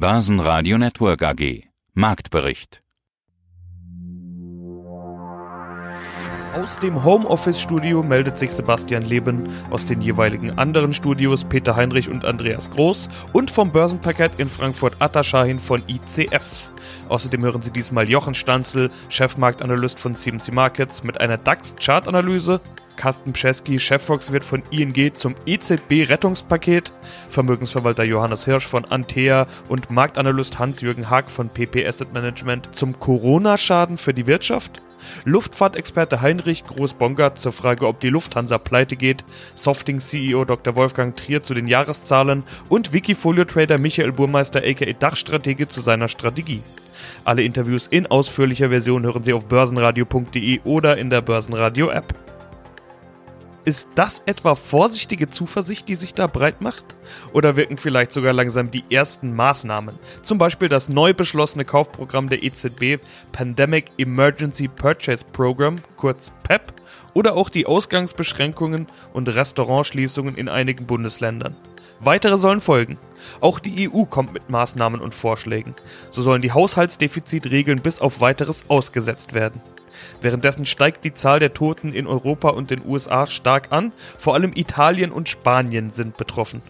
Börsenradio Network AG. Marktbericht. Aus dem Homeoffice-Studio meldet sich Sebastian Leben, aus den jeweiligen anderen Studios Peter Heinrich und Andreas Groß und vom Börsenparkett in Frankfurt Atterschahin von ICF. Außerdem hören Sie diesmal Jochen Stanzel, Chefmarktanalyst von CMC Markets, mit einer DAX-Chartanalyse Carsten Pschesky, Chefvolkswirt von ING zum EZB-Rettungspaket, Vermögensverwalter Johannes Hirsch von Antea und Marktanalyst Hans-Jürgen Haag von PP Asset Management zum Corona-Schaden für die Wirtschaft, Luftfahrtexperte Heinrich Groß-Bongard zur Frage, ob die Lufthansa pleite geht, Softing-CEO Dr. Wolfgang Trier zu den Jahreszahlen und Wikifolio-Trader Michael Burmeister aka Dachstratege zu seiner Strategie. Alle Interviews in ausführlicher Version hören Sie auf börsenradio.de oder in der Börsenradio-App. Ist das etwa vorsichtige Zuversicht, die sich da breit macht? Oder wirken vielleicht sogar langsam die ersten Maßnahmen? Zum Beispiel das neu beschlossene Kaufprogramm der EZB Pandemic Emergency Purchase Program, kurz PEP, oder auch die Ausgangsbeschränkungen und Restaurantschließungen in einigen Bundesländern. Weitere sollen folgen. Auch die EU kommt mit Maßnahmen und Vorschlägen. So sollen die Haushaltsdefizitregeln bis auf weiteres ausgesetzt werden. Währenddessen steigt die Zahl der Toten in Europa und den USA stark an, vor allem Italien und Spanien sind betroffen.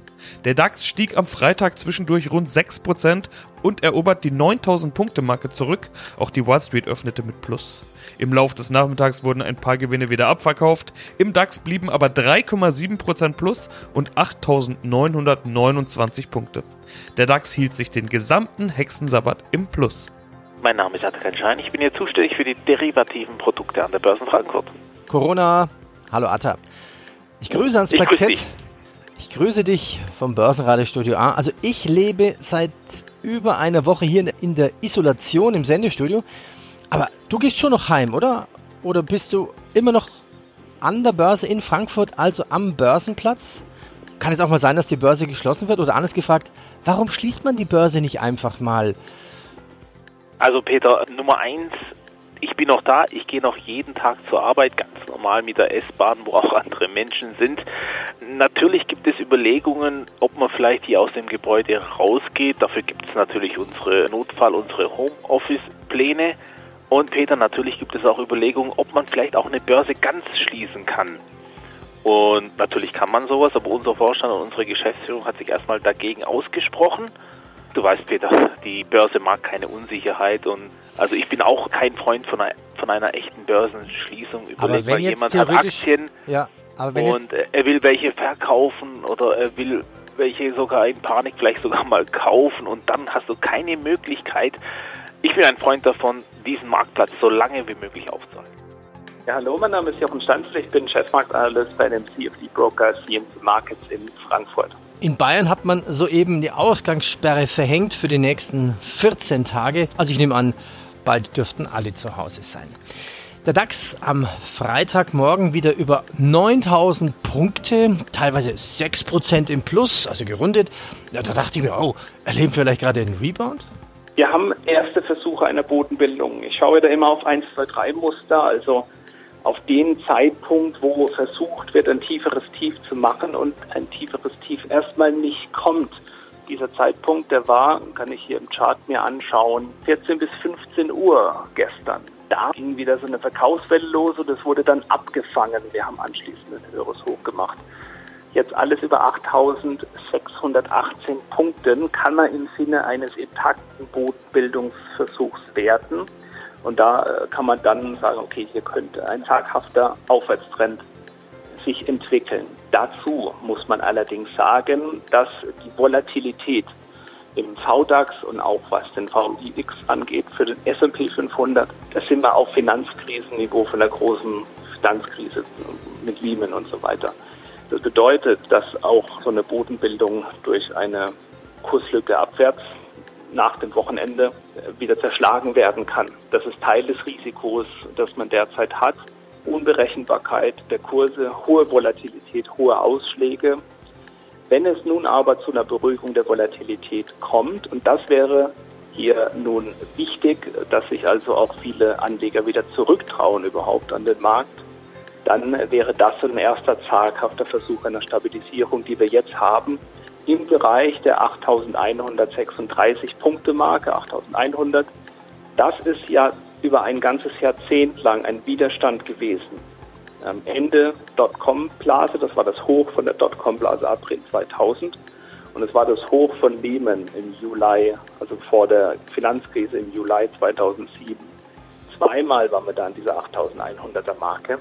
Der DAX stieg am Freitag zwischendurch rund 6% und erobert die 9000 Punkte Marke zurück, auch die Wall Street öffnete mit Plus. Im Lauf des Nachmittags wurden ein paar Gewinne wieder abverkauft, im DAX blieben aber 3,7% Plus und 8929 Punkte. Der DAX hielt sich den gesamten Hexensabbat im Plus. Mein Name ist Atakan Schein. Ich bin hier zuständig für die derivativen Produkte an der Börse Frankfurt. Corona. Hallo Atta. Ich grüße ans ich Parkett. Grüße ich grüße dich vom Börsenradiostudio A. Also ich lebe seit über einer Woche hier in der Isolation im Sendestudio. Aber du gehst schon noch heim, oder? Oder bist du immer noch an der Börse in Frankfurt, also am Börsenplatz? Kann es auch mal sein, dass die Börse geschlossen wird? Oder anders gefragt, warum schließt man die Börse nicht einfach mal? Also Peter, Nummer eins, ich bin noch da, ich gehe noch jeden Tag zur Arbeit, ganz normal mit der S-Bahn, wo auch andere Menschen sind. Natürlich gibt es Überlegungen, ob man vielleicht hier aus dem Gebäude rausgeht. Dafür gibt es natürlich unsere Notfall, unsere Homeoffice-Pläne. Und Peter, natürlich gibt es auch Überlegungen, ob man vielleicht auch eine Börse ganz schließen kann. Und natürlich kann man sowas, aber unser Vorstand und unsere Geschäftsführung hat sich erstmal dagegen ausgesprochen. Du weißt, Peter, die Börse mag keine Unsicherheit und also ich bin auch kein Freund von einer, von einer echten Börsenschließung. Überleg mal, jemand hat Aktien ja, und er will welche verkaufen oder er will welche sogar in Panik vielleicht sogar mal kaufen und dann hast du keine Möglichkeit. Ich bin ein Freund davon, diesen Marktplatz so lange wie möglich aufzuhalten. Ja, hallo, mein Name ist Jochen Stanzel, ich bin Chefmarktanalyst bei dem CFD-Broker CMC Markets in Frankfurt. In Bayern hat man soeben die Ausgangssperre verhängt für die nächsten 14 Tage. Also ich nehme an, bald dürften alle zu Hause sein. Der DAX am Freitagmorgen wieder über 9000 Punkte, teilweise 6% im Plus, also gerundet. Ja, da dachte ich mir, oh, erleben wir vielleicht gerade einen Rebound? Wir haben erste Versuche einer Bodenbildung. Ich schaue da immer auf 1, 2, 3 Muster, also auf den Zeitpunkt, wo versucht wird, ein tieferes Tief zu machen und ein tieferes Tief erstmal nicht kommt. Dieser Zeitpunkt, der war, kann ich hier im Chart mir anschauen, 14 bis 15 Uhr gestern. Da ging wieder so eine Verkaufswelle los und es wurde dann abgefangen. Wir haben anschließend ein höheres Hoch gemacht. Jetzt alles über 8618 Punkten kann man im Sinne eines intakten Bodenbildungsversuchs werten. Und da äh, kann man dann sagen, okay, hier könnte ein zaghafter Aufwärtstrend sich entwickeln. Dazu muss man allerdings sagen, dass die Volatilität im VDAX und auch was den VIX angeht für den S&P 500, da sind wir auf Finanzkrisenniveau von der großen Finanzkrise mit Lehman und so weiter. Das bedeutet, dass auch so eine Bodenbildung durch eine Kurslücke abwärts nach dem Wochenende wieder zerschlagen werden kann. Das ist Teil des Risikos, das man derzeit hat. Unberechenbarkeit der Kurse, hohe Volatilität, hohe Ausschläge. Wenn es nun aber zu einer Beruhigung der Volatilität kommt, und das wäre hier nun wichtig, dass sich also auch viele Anleger wieder zurücktrauen überhaupt an den Markt, dann wäre das ein erster zaghafter Versuch einer Stabilisierung, die wir jetzt haben im Bereich der 8136 Punkte Marke, 8100. Das ist ja über ein ganzes Jahrzehnt lang ein Widerstand gewesen. Am Ende Dotcom-Blase, das war das Hoch von der Dotcom-Blase April 2000 und es war das Hoch von Lehman im Juli, also vor der Finanzkrise im Juli 2007. Zweimal waren wir da an dieser 8100er Marke.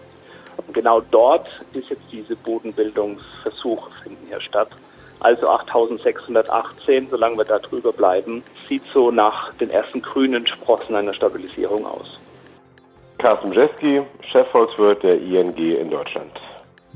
Und genau dort ist jetzt diese Bodenbildungsversuche finden hier statt. Also 8618, solange wir da drüber bleiben, sieht so nach den ersten grünen Sprossen einer Stabilisierung aus. Carsten Jeski, Chefvolkswirt der ING in Deutschland.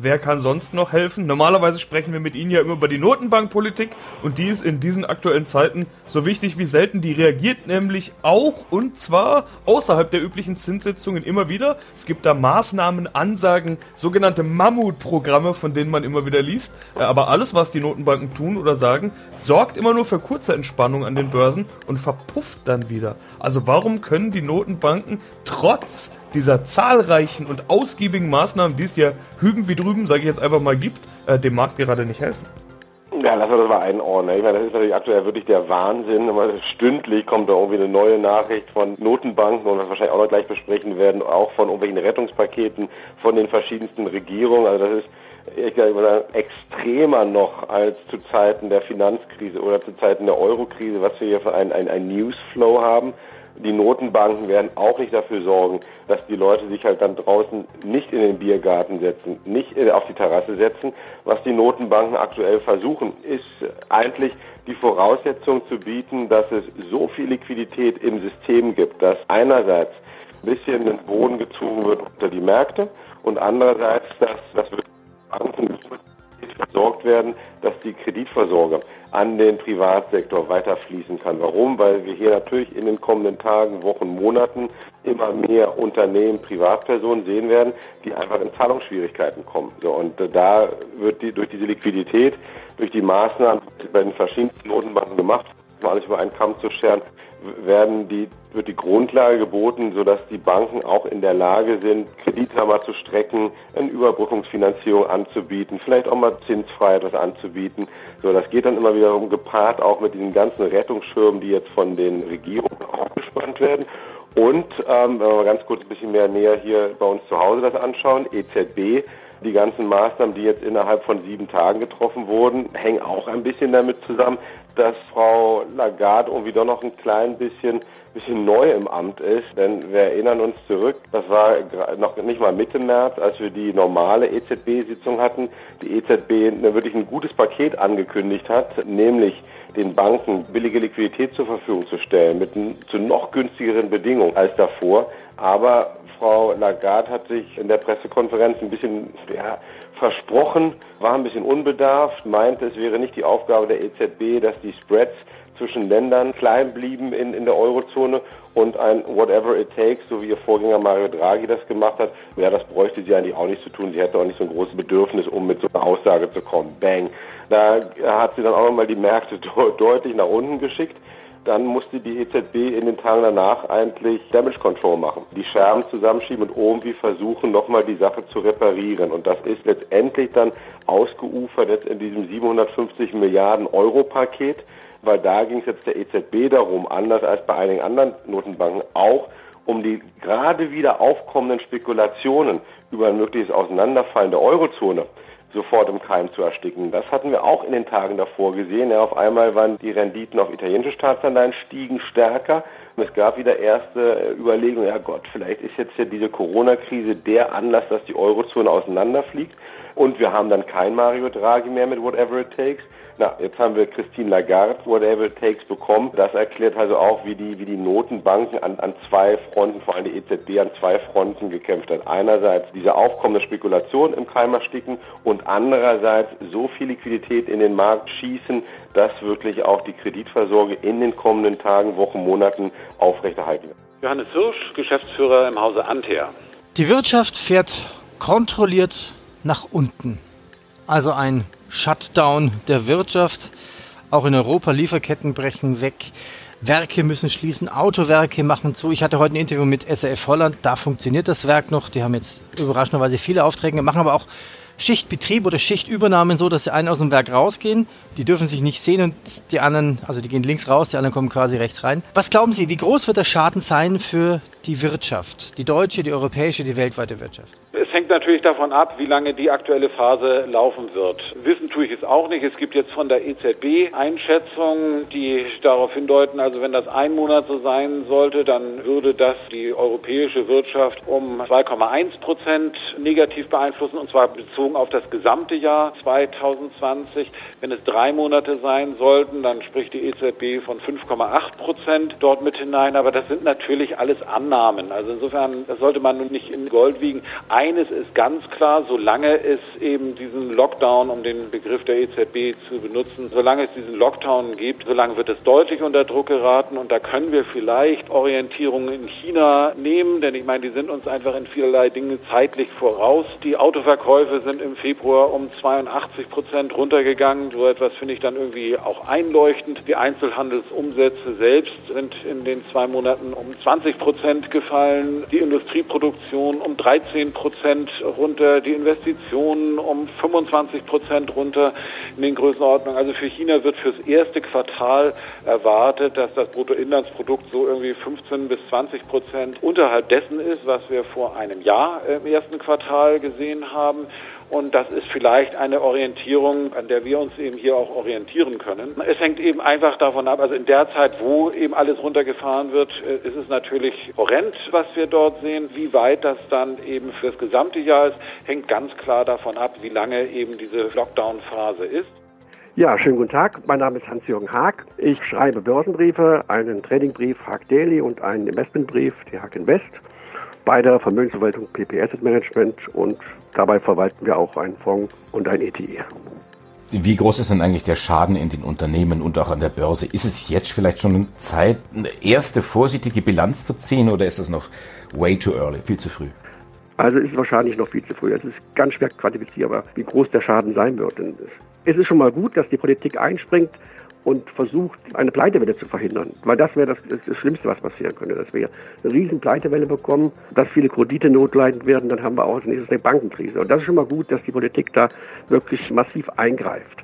Wer kann sonst noch helfen? Normalerweise sprechen wir mit Ihnen ja immer über die Notenbankpolitik und die ist in diesen aktuellen Zeiten so wichtig wie selten. Die reagiert nämlich auch und zwar außerhalb der üblichen Zinssitzungen immer wieder. Es gibt da Maßnahmen, Ansagen, sogenannte Mammutprogramme, von denen man immer wieder liest. Äh, aber alles, was die Notenbanken tun oder sagen, sorgt immer nur für kurze Entspannung an den Börsen und verpufft dann wieder. Also warum können die Notenbanken trotz dieser zahlreichen und ausgiebigen Maßnahmen, die es ja hüben wie drüben, sage ich jetzt einfach mal, gibt, äh, dem Markt gerade nicht helfen. Ja, lass uns das mal einordnen. Ich meine, das ist natürlich aktuell wirklich der Wahnsinn. Stündlich kommt da irgendwie eine neue Nachricht von Notenbanken und was wir wahrscheinlich auch noch gleich besprechen werden, auch von irgendwelchen Rettungspaketen von den verschiedensten Regierungen. Also das ist ich glaube, extremer noch als zu Zeiten der Finanzkrise oder zu Zeiten der Eurokrise, was wir hier für einen ein Newsflow haben. Die Notenbanken werden auch nicht dafür sorgen, dass die Leute sich halt dann draußen nicht in den Biergarten setzen, nicht auf die Terrasse setzen. Was die Notenbanken aktuell versuchen, ist eigentlich die Voraussetzung zu bieten, dass es so viel Liquidität im System gibt, dass einerseits ein bisschen den Boden gezogen wird unter die Märkte und andererseits, dass, dass Banken versorgt werden, dass die Kreditversorger an den Privatsektor weiterfließen kann. Warum? Weil wir hier natürlich in den kommenden Tagen, Wochen, Monaten immer mehr Unternehmen, Privatpersonen sehen werden, die einfach in Zahlungsschwierigkeiten kommen. So, und da wird die, durch diese Liquidität, durch die Maßnahmen, die bei den verschiedensten Notenbanken gemacht alles über einen Kamm zu scheren, werden die, wird die Grundlage geboten, sodass die Banken auch in der Lage sind, Kredite mal zu strecken, eine Überbrückungsfinanzierung anzubieten, vielleicht auch mal zinsfrei etwas anzubieten. So, das geht dann immer wiederum gepaart auch mit diesen ganzen Rettungsschirmen, die jetzt von den Regierungen aufgespannt werden. Und ähm, wenn wir mal ganz kurz ein bisschen mehr näher hier bei uns zu Hause das anschauen, EZB die ganzen Maßnahmen, die jetzt innerhalb von sieben Tagen getroffen wurden, hängen auch ein bisschen damit zusammen, dass Frau Lagarde irgendwie doch noch ein klein bisschen bisschen neu im Amt ist, denn wir erinnern uns zurück, das war noch nicht mal Mitte März, als wir die normale EZB-Sitzung hatten, die EZB wirklich ein gutes Paket angekündigt hat, nämlich den Banken billige Liquidität zur Verfügung zu stellen, mit zu noch günstigeren Bedingungen als davor. Aber Frau Lagarde hat sich in der Pressekonferenz ein bisschen ja, versprochen, war ein bisschen unbedarft, meinte, es wäre nicht die Aufgabe der EZB, dass die Spreads zwischen Ländern klein blieben in, in der Eurozone und ein Whatever it takes, so wie ihr Vorgänger Mario Draghi das gemacht hat, ja, das bräuchte sie eigentlich auch nicht zu tun. Sie hätte auch nicht so ein großes Bedürfnis, um mit so einer Aussage zu kommen. Bang. Da hat sie dann auch nochmal die Märkte deutlich nach unten geschickt dann musste die EZB in den Tagen danach eigentlich Damage Control machen. Die Scherben zusammenschieben und irgendwie versuchen, nochmal die Sache zu reparieren. Und das ist letztendlich dann ausgeufert jetzt in diesem 750 Milliarden Euro Paket, weil da ging es jetzt der EZB darum, anders als bei einigen anderen Notenbanken auch, um die gerade wieder aufkommenden Spekulationen über ein mögliches Auseinanderfallen der Eurozone sofort im Keim zu ersticken. Das hatten wir auch in den Tagen davor gesehen. Ja, auf einmal waren die Renditen auf italienische Staatsanleihen stiegen stärker. Und es gab wieder erste äh, Überlegungen, ja Gott, vielleicht ist jetzt ja diese Corona-Krise der Anlass, dass die Eurozone auseinanderfliegt. Und wir haben dann kein Mario Draghi mehr mit Whatever It Takes. Na, jetzt haben wir Christine Lagarde, Whatever It Takes, bekommen. Das erklärt also auch, wie die, wie die Notenbanken an, an zwei Fronten, vor allem die EZB, an zwei Fronten gekämpft hat. Einerseits diese aufkommende Spekulation im Keim ersticken und andererseits so viel Liquidität in den Markt schießen, dass wirklich auch die Kreditversorgung in den kommenden Tagen, Wochen, Monaten aufrechterhalten wird. Johannes Hirsch, Geschäftsführer im Hause Antea. Die Wirtschaft fährt kontrolliert nach unten. Also ein Shutdown der Wirtschaft. Auch in Europa Lieferketten brechen weg. Werke müssen schließen, Autowerke machen zu. Ich hatte heute ein Interview mit SAF Holland, da funktioniert das Werk noch. Die haben jetzt überraschenderweise viele Aufträge, machen aber auch Schichtbetrieb oder Schichtübernahmen so, dass die einen aus dem Werk rausgehen, die dürfen sich nicht sehen und die anderen, also die gehen links raus, die anderen kommen quasi rechts rein. Was glauben Sie, wie groß wird der Schaden sein für die Wirtschaft, die deutsche, die europäische, die weltweite Wirtschaft? Es hängt natürlich davon ab, wie lange die aktuelle Phase laufen wird. Wissen tue ich es auch nicht. Es gibt jetzt von der EZB Einschätzungen, die darauf hindeuten, also wenn das ein Monat so sein sollte, dann würde das die europäische Wirtschaft um 2,1 Prozent negativ beeinflussen, und zwar bezogen auf das gesamte Jahr 2020. Wenn es drei Monate sein sollten, dann spricht die EZB von 5,8 Prozent dort mit hinein. Aber das sind natürlich alles Annahmen. Also insofern, das sollte man nun nicht in Gold wiegen. Eines ist ganz klar, solange es eben diesen Lockdown, um den Begriff der EZB zu benutzen, solange es diesen Lockdown gibt, solange wird es deutlich unter Druck geraten. Und da können wir vielleicht Orientierungen in China nehmen, denn ich meine, die sind uns einfach in vielerlei Dingen zeitlich voraus. Die Autoverkäufe sind im Februar um 82 Prozent runtergegangen. So etwas finde ich dann irgendwie auch einleuchtend. Die Einzelhandelsumsätze selbst sind in den zwei Monaten um 20 Prozent gefallen. Die Industrieproduktion um 13 Prozent runter. Die Investitionen um 25 Prozent runter in den Größenordnungen. Also für China wird fürs erste Quartal erwartet, dass das Bruttoinlandsprodukt so irgendwie 15 bis 20 Prozent unterhalb dessen ist, was wir vor einem Jahr im ersten Quartal gesehen haben. Und das ist vielleicht eine Orientierung, an der wir uns eben hier auch orientieren können. Es hängt eben einfach davon ab, also in der Zeit, wo eben alles runtergefahren wird, äh, ist es natürlich horrend, was wir dort sehen. Wie weit das dann eben für das gesamte Jahr ist, hängt ganz klar davon ab, wie lange eben diese Lockdown-Phase ist. Ja, schönen guten Tag. Mein Name ist Hans-Jürgen Haag. Ich schreibe Börsenbriefe, einen Tradingbrief Haag Daily und einen Investmentbrief, die Haag Invest bei der Vermögensverwaltung PP Asset Management und dabei verwalten wir auch einen Fonds und ein ETE. Wie groß ist denn eigentlich der Schaden in den Unternehmen und auch an der Börse? Ist es jetzt vielleicht schon Zeit, eine erste vorsichtige Bilanz zu ziehen oder ist es noch way too early, viel zu früh? Also ist es wahrscheinlich noch viel zu früh. Es ist ganz schwer quantifizierbar, wie groß der Schaden sein wird. Es ist schon mal gut, dass die Politik einspringt und versucht, eine Pleitewelle zu verhindern. Weil das wäre das, das, Schlimmste, was passieren könnte. Dass wir eine riesen Pleitewelle bekommen, dass viele Kredite notleidend werden, dann haben wir auch als nächstes eine Bankenkrise. Und das ist schon mal gut, dass die Politik da wirklich massiv eingreift.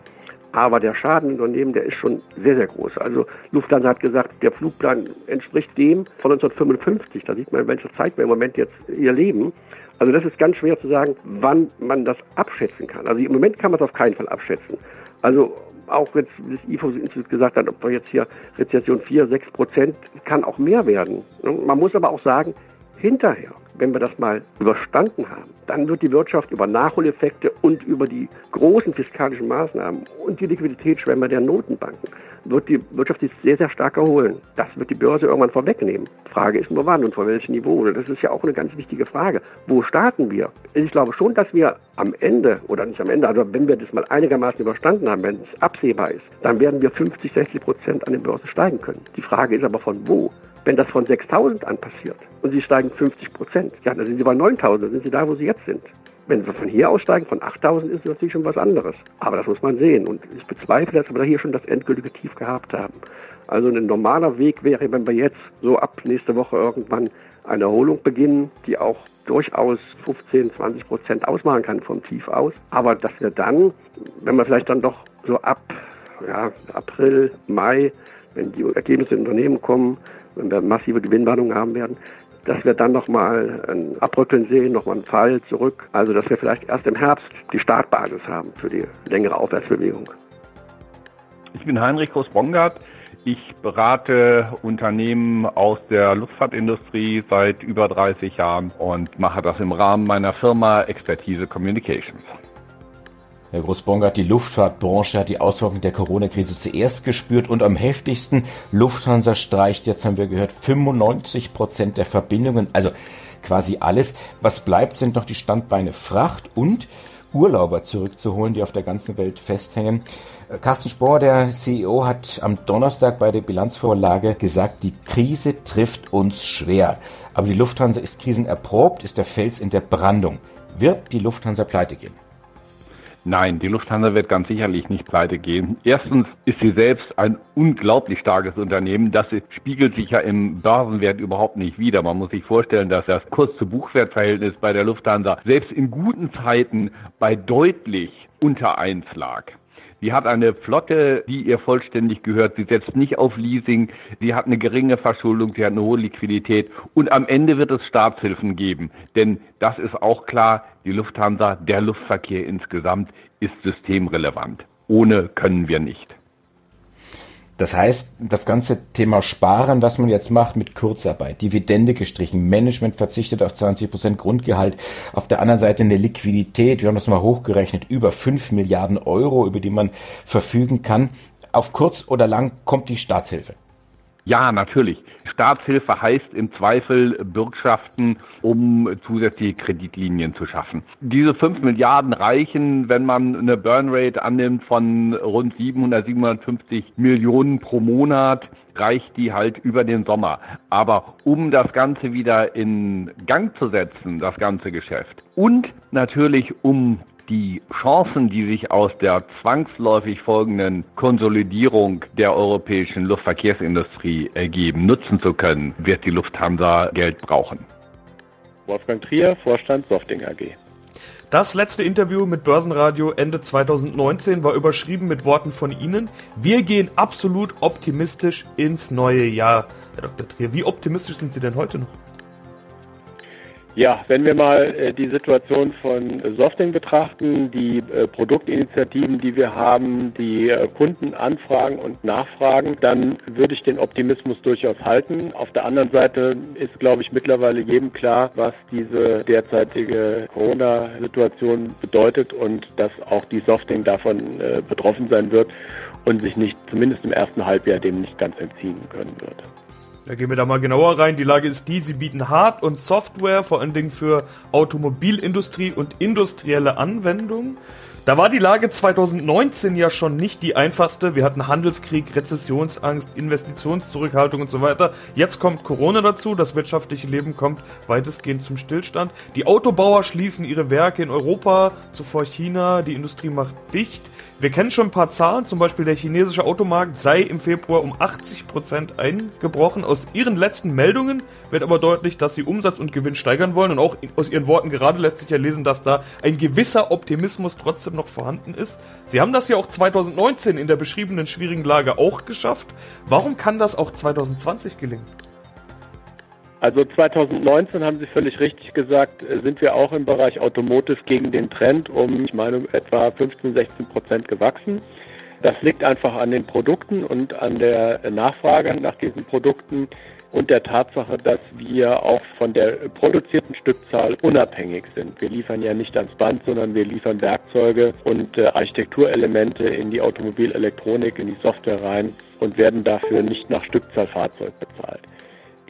Aber der Schaden Unternehmen, der ist schon sehr, sehr groß. Also Lufthansa hat gesagt, der Flugplan entspricht dem von 1955. Da sieht man, in welcher Zeit wir im Moment jetzt hier leben. Also das ist ganz schwer zu sagen, wann man das abschätzen kann. Also im Moment kann man es auf keinen Fall abschätzen. Also auch jetzt das IFO-Institut gesagt hat, ob wir jetzt hier Rezession 4, 6 Prozent, kann auch mehr werden. Man muss aber auch sagen, hinterher, wenn wir das mal überstanden haben, dann wird die Wirtschaft über Nachholeffekte und über die großen fiskalischen Maßnahmen und die Liquiditätsschwämme der Notenbanken, wird die Wirtschaft sich sehr, sehr stark erholen. Das wird die Börse irgendwann vorwegnehmen. Frage ist nur wann und vor welchem Niveau. Das ist ja auch eine ganz wichtige Frage. Wo starten wir? Ich glaube schon, dass wir am Ende, oder nicht am Ende, also wenn wir das mal einigermaßen überstanden haben, wenn es absehbar ist, dann werden wir 50, 60 Prozent an den Börsen steigen können. Die Frage ist aber von wo? Wenn das von 6.000 an passiert und Sie steigen 50 Prozent, ja, dann sind Sie bei 9.000, dann sind Sie da, wo Sie jetzt sind. Wenn Sie von hier aussteigen, von 8.000 ist natürlich schon was anderes. Aber das muss man sehen. Und ich bezweifle, dass wir da hier schon das endgültige Tief gehabt haben. Also ein normaler Weg wäre, wenn wir jetzt so ab nächste Woche irgendwann eine Erholung beginnen, die auch durchaus 15, 20 Prozent ausmachen kann vom Tief aus. Aber dass wir dann, wenn wir vielleicht dann doch so ab ja, April, Mai, wenn die Ergebnisse in Unternehmen kommen, wenn wir massive Gewinnwarnungen haben werden, dass wir dann nochmal ein Abrückeln sehen, nochmal einen Fall zurück. Also dass wir vielleicht erst im Herbst die Startbasis haben für die längere Aufwärtsbewegung. Ich bin Heinrich Groß-Bongard. Ich berate Unternehmen aus der Luftfahrtindustrie seit über 30 Jahren und mache das im Rahmen meiner Firma Expertise Communications. Herr Großbongert, die Luftfahrtbranche hat die Auswirkungen der Corona-Krise zuerst gespürt und am heftigsten. Lufthansa streicht, jetzt haben wir gehört, 95 Prozent der Verbindungen, also quasi alles. Was bleibt, sind noch die Standbeine Fracht und Urlauber zurückzuholen, die auf der ganzen Welt festhängen. Äh, Carsten Spohr, der CEO, hat am Donnerstag bei der Bilanzvorlage gesagt, die Krise trifft uns schwer. Aber die Lufthansa ist krisenerprobt, ist der Fels in der Brandung. Wird die Lufthansa pleite gehen? Nein, die Lufthansa wird ganz sicherlich nicht pleite gehen. Erstens ist sie selbst ein unglaublich starkes Unternehmen. Das spiegelt sich ja im Börsenwert überhaupt nicht wider. Man muss sich vorstellen, dass das Kurs-zu-Buchwert-Verhältnis bei der Lufthansa selbst in guten Zeiten bei deutlich unter eins lag. Sie hat eine Flotte, die ihr vollständig gehört. Sie setzt nicht auf Leasing. Sie hat eine geringe Verschuldung. Sie hat eine hohe Liquidität. Und am Ende wird es Staatshilfen geben. Denn das ist auch klar. Die Lufthansa, der Luftverkehr insgesamt ist systemrelevant. Ohne können wir nicht. Das heißt, das ganze Thema Sparen, was man jetzt macht mit Kurzarbeit, Dividende gestrichen, Management verzichtet auf 20 Prozent Grundgehalt, auf der anderen Seite eine Liquidität, wir haben das mal hochgerechnet, über 5 Milliarden Euro, über die man verfügen kann. Auf kurz oder lang kommt die Staatshilfe. Ja, natürlich. Staatshilfe heißt im Zweifel Bürgschaften, um zusätzliche Kreditlinien zu schaffen. Diese 5 Milliarden reichen, wenn man eine Burnrate annimmt von rund 700, 750 Millionen pro Monat, reicht die halt über den Sommer. Aber um das Ganze wieder in Gang zu setzen, das ganze Geschäft, und natürlich um die Chancen, die sich aus der zwangsläufig folgenden Konsolidierung der europäischen Luftverkehrsindustrie ergeben, nutzen zu können, wird die Lufthansa Geld brauchen. Wolfgang Trier, Vorstand Softing AG. Das letzte Interview mit Börsenradio Ende 2019 war überschrieben mit Worten von Ihnen. Wir gehen absolut optimistisch ins neue Jahr. Herr Dr. Trier, wie optimistisch sind Sie denn heute noch? Ja, wenn wir mal äh, die Situation von Softing betrachten, die äh, Produktinitiativen, die wir haben, die äh, Kundenanfragen und Nachfragen, dann würde ich den Optimismus durchaus halten. Auf der anderen Seite ist, glaube ich, mittlerweile jedem klar, was diese derzeitige Corona-Situation bedeutet und dass auch die Softing davon äh, betroffen sein wird und sich nicht, zumindest im ersten Halbjahr, dem nicht ganz entziehen können wird. Da gehen wir da mal genauer rein. Die Lage ist die, sie bieten Hard- und Software, vor allen Dingen für Automobilindustrie und industrielle Anwendungen. Da war die Lage 2019 ja schon nicht die einfachste. Wir hatten Handelskrieg, Rezessionsangst, Investitionszurückhaltung und so weiter. Jetzt kommt Corona dazu. Das wirtschaftliche Leben kommt weitestgehend zum Stillstand. Die Autobauer schließen ihre Werke in Europa, zuvor China. Die Industrie macht dicht. Wir kennen schon ein paar Zahlen, zum Beispiel der chinesische Automarkt sei im Februar um 80% eingebrochen. Aus ihren letzten Meldungen wird aber deutlich, dass sie Umsatz und Gewinn steigern wollen. Und auch aus ihren Worten gerade lässt sich ja lesen, dass da ein gewisser Optimismus trotzdem noch vorhanden ist. Sie haben das ja auch 2019 in der beschriebenen schwierigen Lage auch geschafft. Warum kann das auch 2020 gelingen? Also 2019 haben Sie völlig richtig gesagt, äh, sind wir auch im Bereich Automotive gegen den Trend um, ich meine, etwa 15, 16 Prozent gewachsen. Das liegt einfach an den Produkten und an der Nachfrage nach diesen Produkten und der Tatsache, dass wir auch von der produzierten Stückzahl unabhängig sind. Wir liefern ja nicht ans Band, sondern wir liefern Werkzeuge und äh, Architekturelemente in die Automobilelektronik, in die Software rein und werden dafür nicht nach Stückzahl Fahrzeug bezahlt.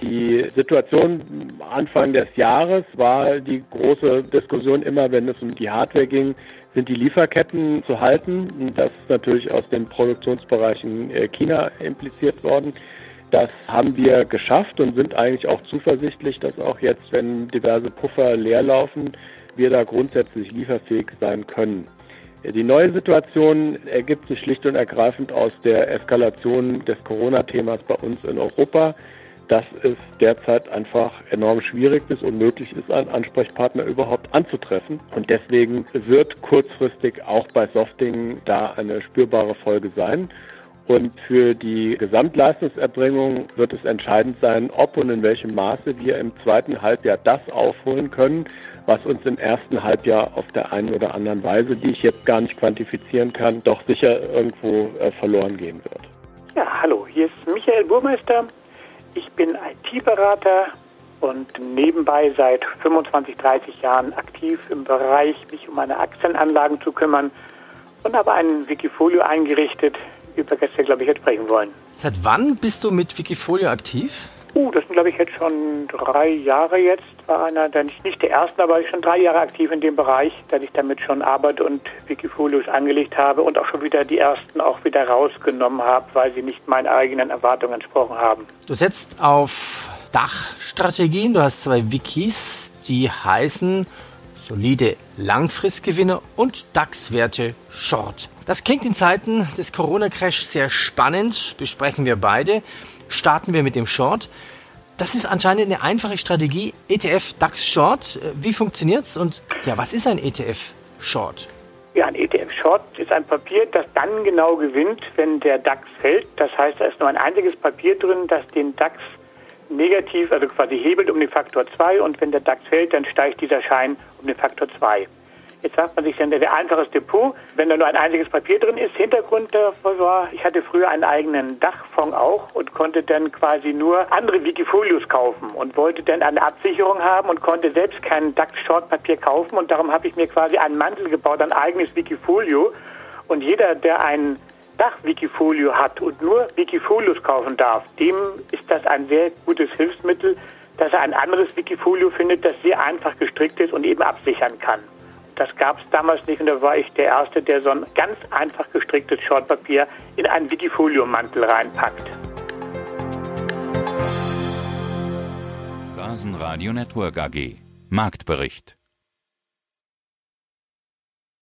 Die Situation Anfang des Jahres war die große Diskussion immer, wenn es um die Hardware ging, sind die Lieferketten zu halten. Das ist natürlich aus den Produktionsbereichen äh, China impliziert worden. Das haben wir geschafft und sind eigentlich auch zuversichtlich, dass auch jetzt, wenn diverse Puffer leer laufen, wir da grundsätzlich lieferfähig sein können. Die neue Situation ergibt sich schlicht und ergreifend aus der Eskalation des Corona-Themas bei uns in Europa dass es derzeit einfach enorm schwierig bis unmöglich ist, einen Ansprechpartner überhaupt anzutreffen. Und deswegen wird kurzfristig auch bei Softing da eine spürbare Folge sein. Und für die Gesamtleistungserbringung wird es entscheidend sein, ob und in welchem Maße wir im zweiten Halbjahr das aufholen können, was uns im ersten Halbjahr auf der einen oder anderen Weise, die ich jetzt gar nicht quantifizieren kann, doch sicher irgendwo äh, verloren gehen wird. Ja, hallo, hier ist Michael Burmeister ich bin IT-Berater und nebenbei seit 25, 30 Jahren aktiv im Bereich, mich um meine Aktienanlagen zu kümmern und habe ein Wikifolio eingerichtet, über das wir, glaube ich, jetzt sprechen wollen. Seit wann bist du mit Wikifolio aktiv? Uh, das sind, glaube ich, jetzt schon drei Jahre jetzt. War einer, der nicht, nicht der erste, aber schon drei Jahre aktiv in dem Bereich, dass ich damit schon arbeite und Wikifolios angelegt habe und auch schon wieder die ersten auch wieder rausgenommen habe, weil sie nicht meinen eigenen Erwartungen entsprochen haben. Du setzt auf Dachstrategien, du hast zwei Wikis, die heißen solide Langfristgewinner und DAX-Werte Short. Das klingt in Zeiten des Corona-Crash sehr spannend, besprechen wir beide. Starten wir mit dem Short. Das ist anscheinend eine einfache Strategie. ETF DAX Short. Wie funktioniert's und ja, was ist ein ETF Short? Ja, ein ETF Short ist ein Papier, das dann genau gewinnt, wenn der DAX fällt. Das heißt, da ist nur ein einziges Papier drin, das den DAX negativ, also quasi hebelt um den Faktor 2 und wenn der DAX fällt, dann steigt dieser Schein um den Faktor 2. Jetzt sagt man sich dann, der einfaches Depot, wenn da nur ein einziges Papier drin ist. Hintergrund davon war, ich hatte früher einen eigenen Dachfonds auch und konnte dann quasi nur andere Wikifolios kaufen und wollte dann eine Absicherung haben und konnte selbst kein DAX-Short-Papier kaufen und darum habe ich mir quasi einen Mantel gebaut, ein eigenes Wikifolio. Und jeder, der einen Dach-Wikifolio hat und nur Wikifolios kaufen darf, dem ist das ein sehr gutes Hilfsmittel, dass er ein anderes Wikifolio findet, das sehr einfach gestrickt ist und eben absichern kann. Das gab es damals nicht und da war ich der Erste, der so ein ganz einfach gestricktes Shortpapier in einen Wikifolio-Mantel reinpackt. Börsenradio Network AG Marktbericht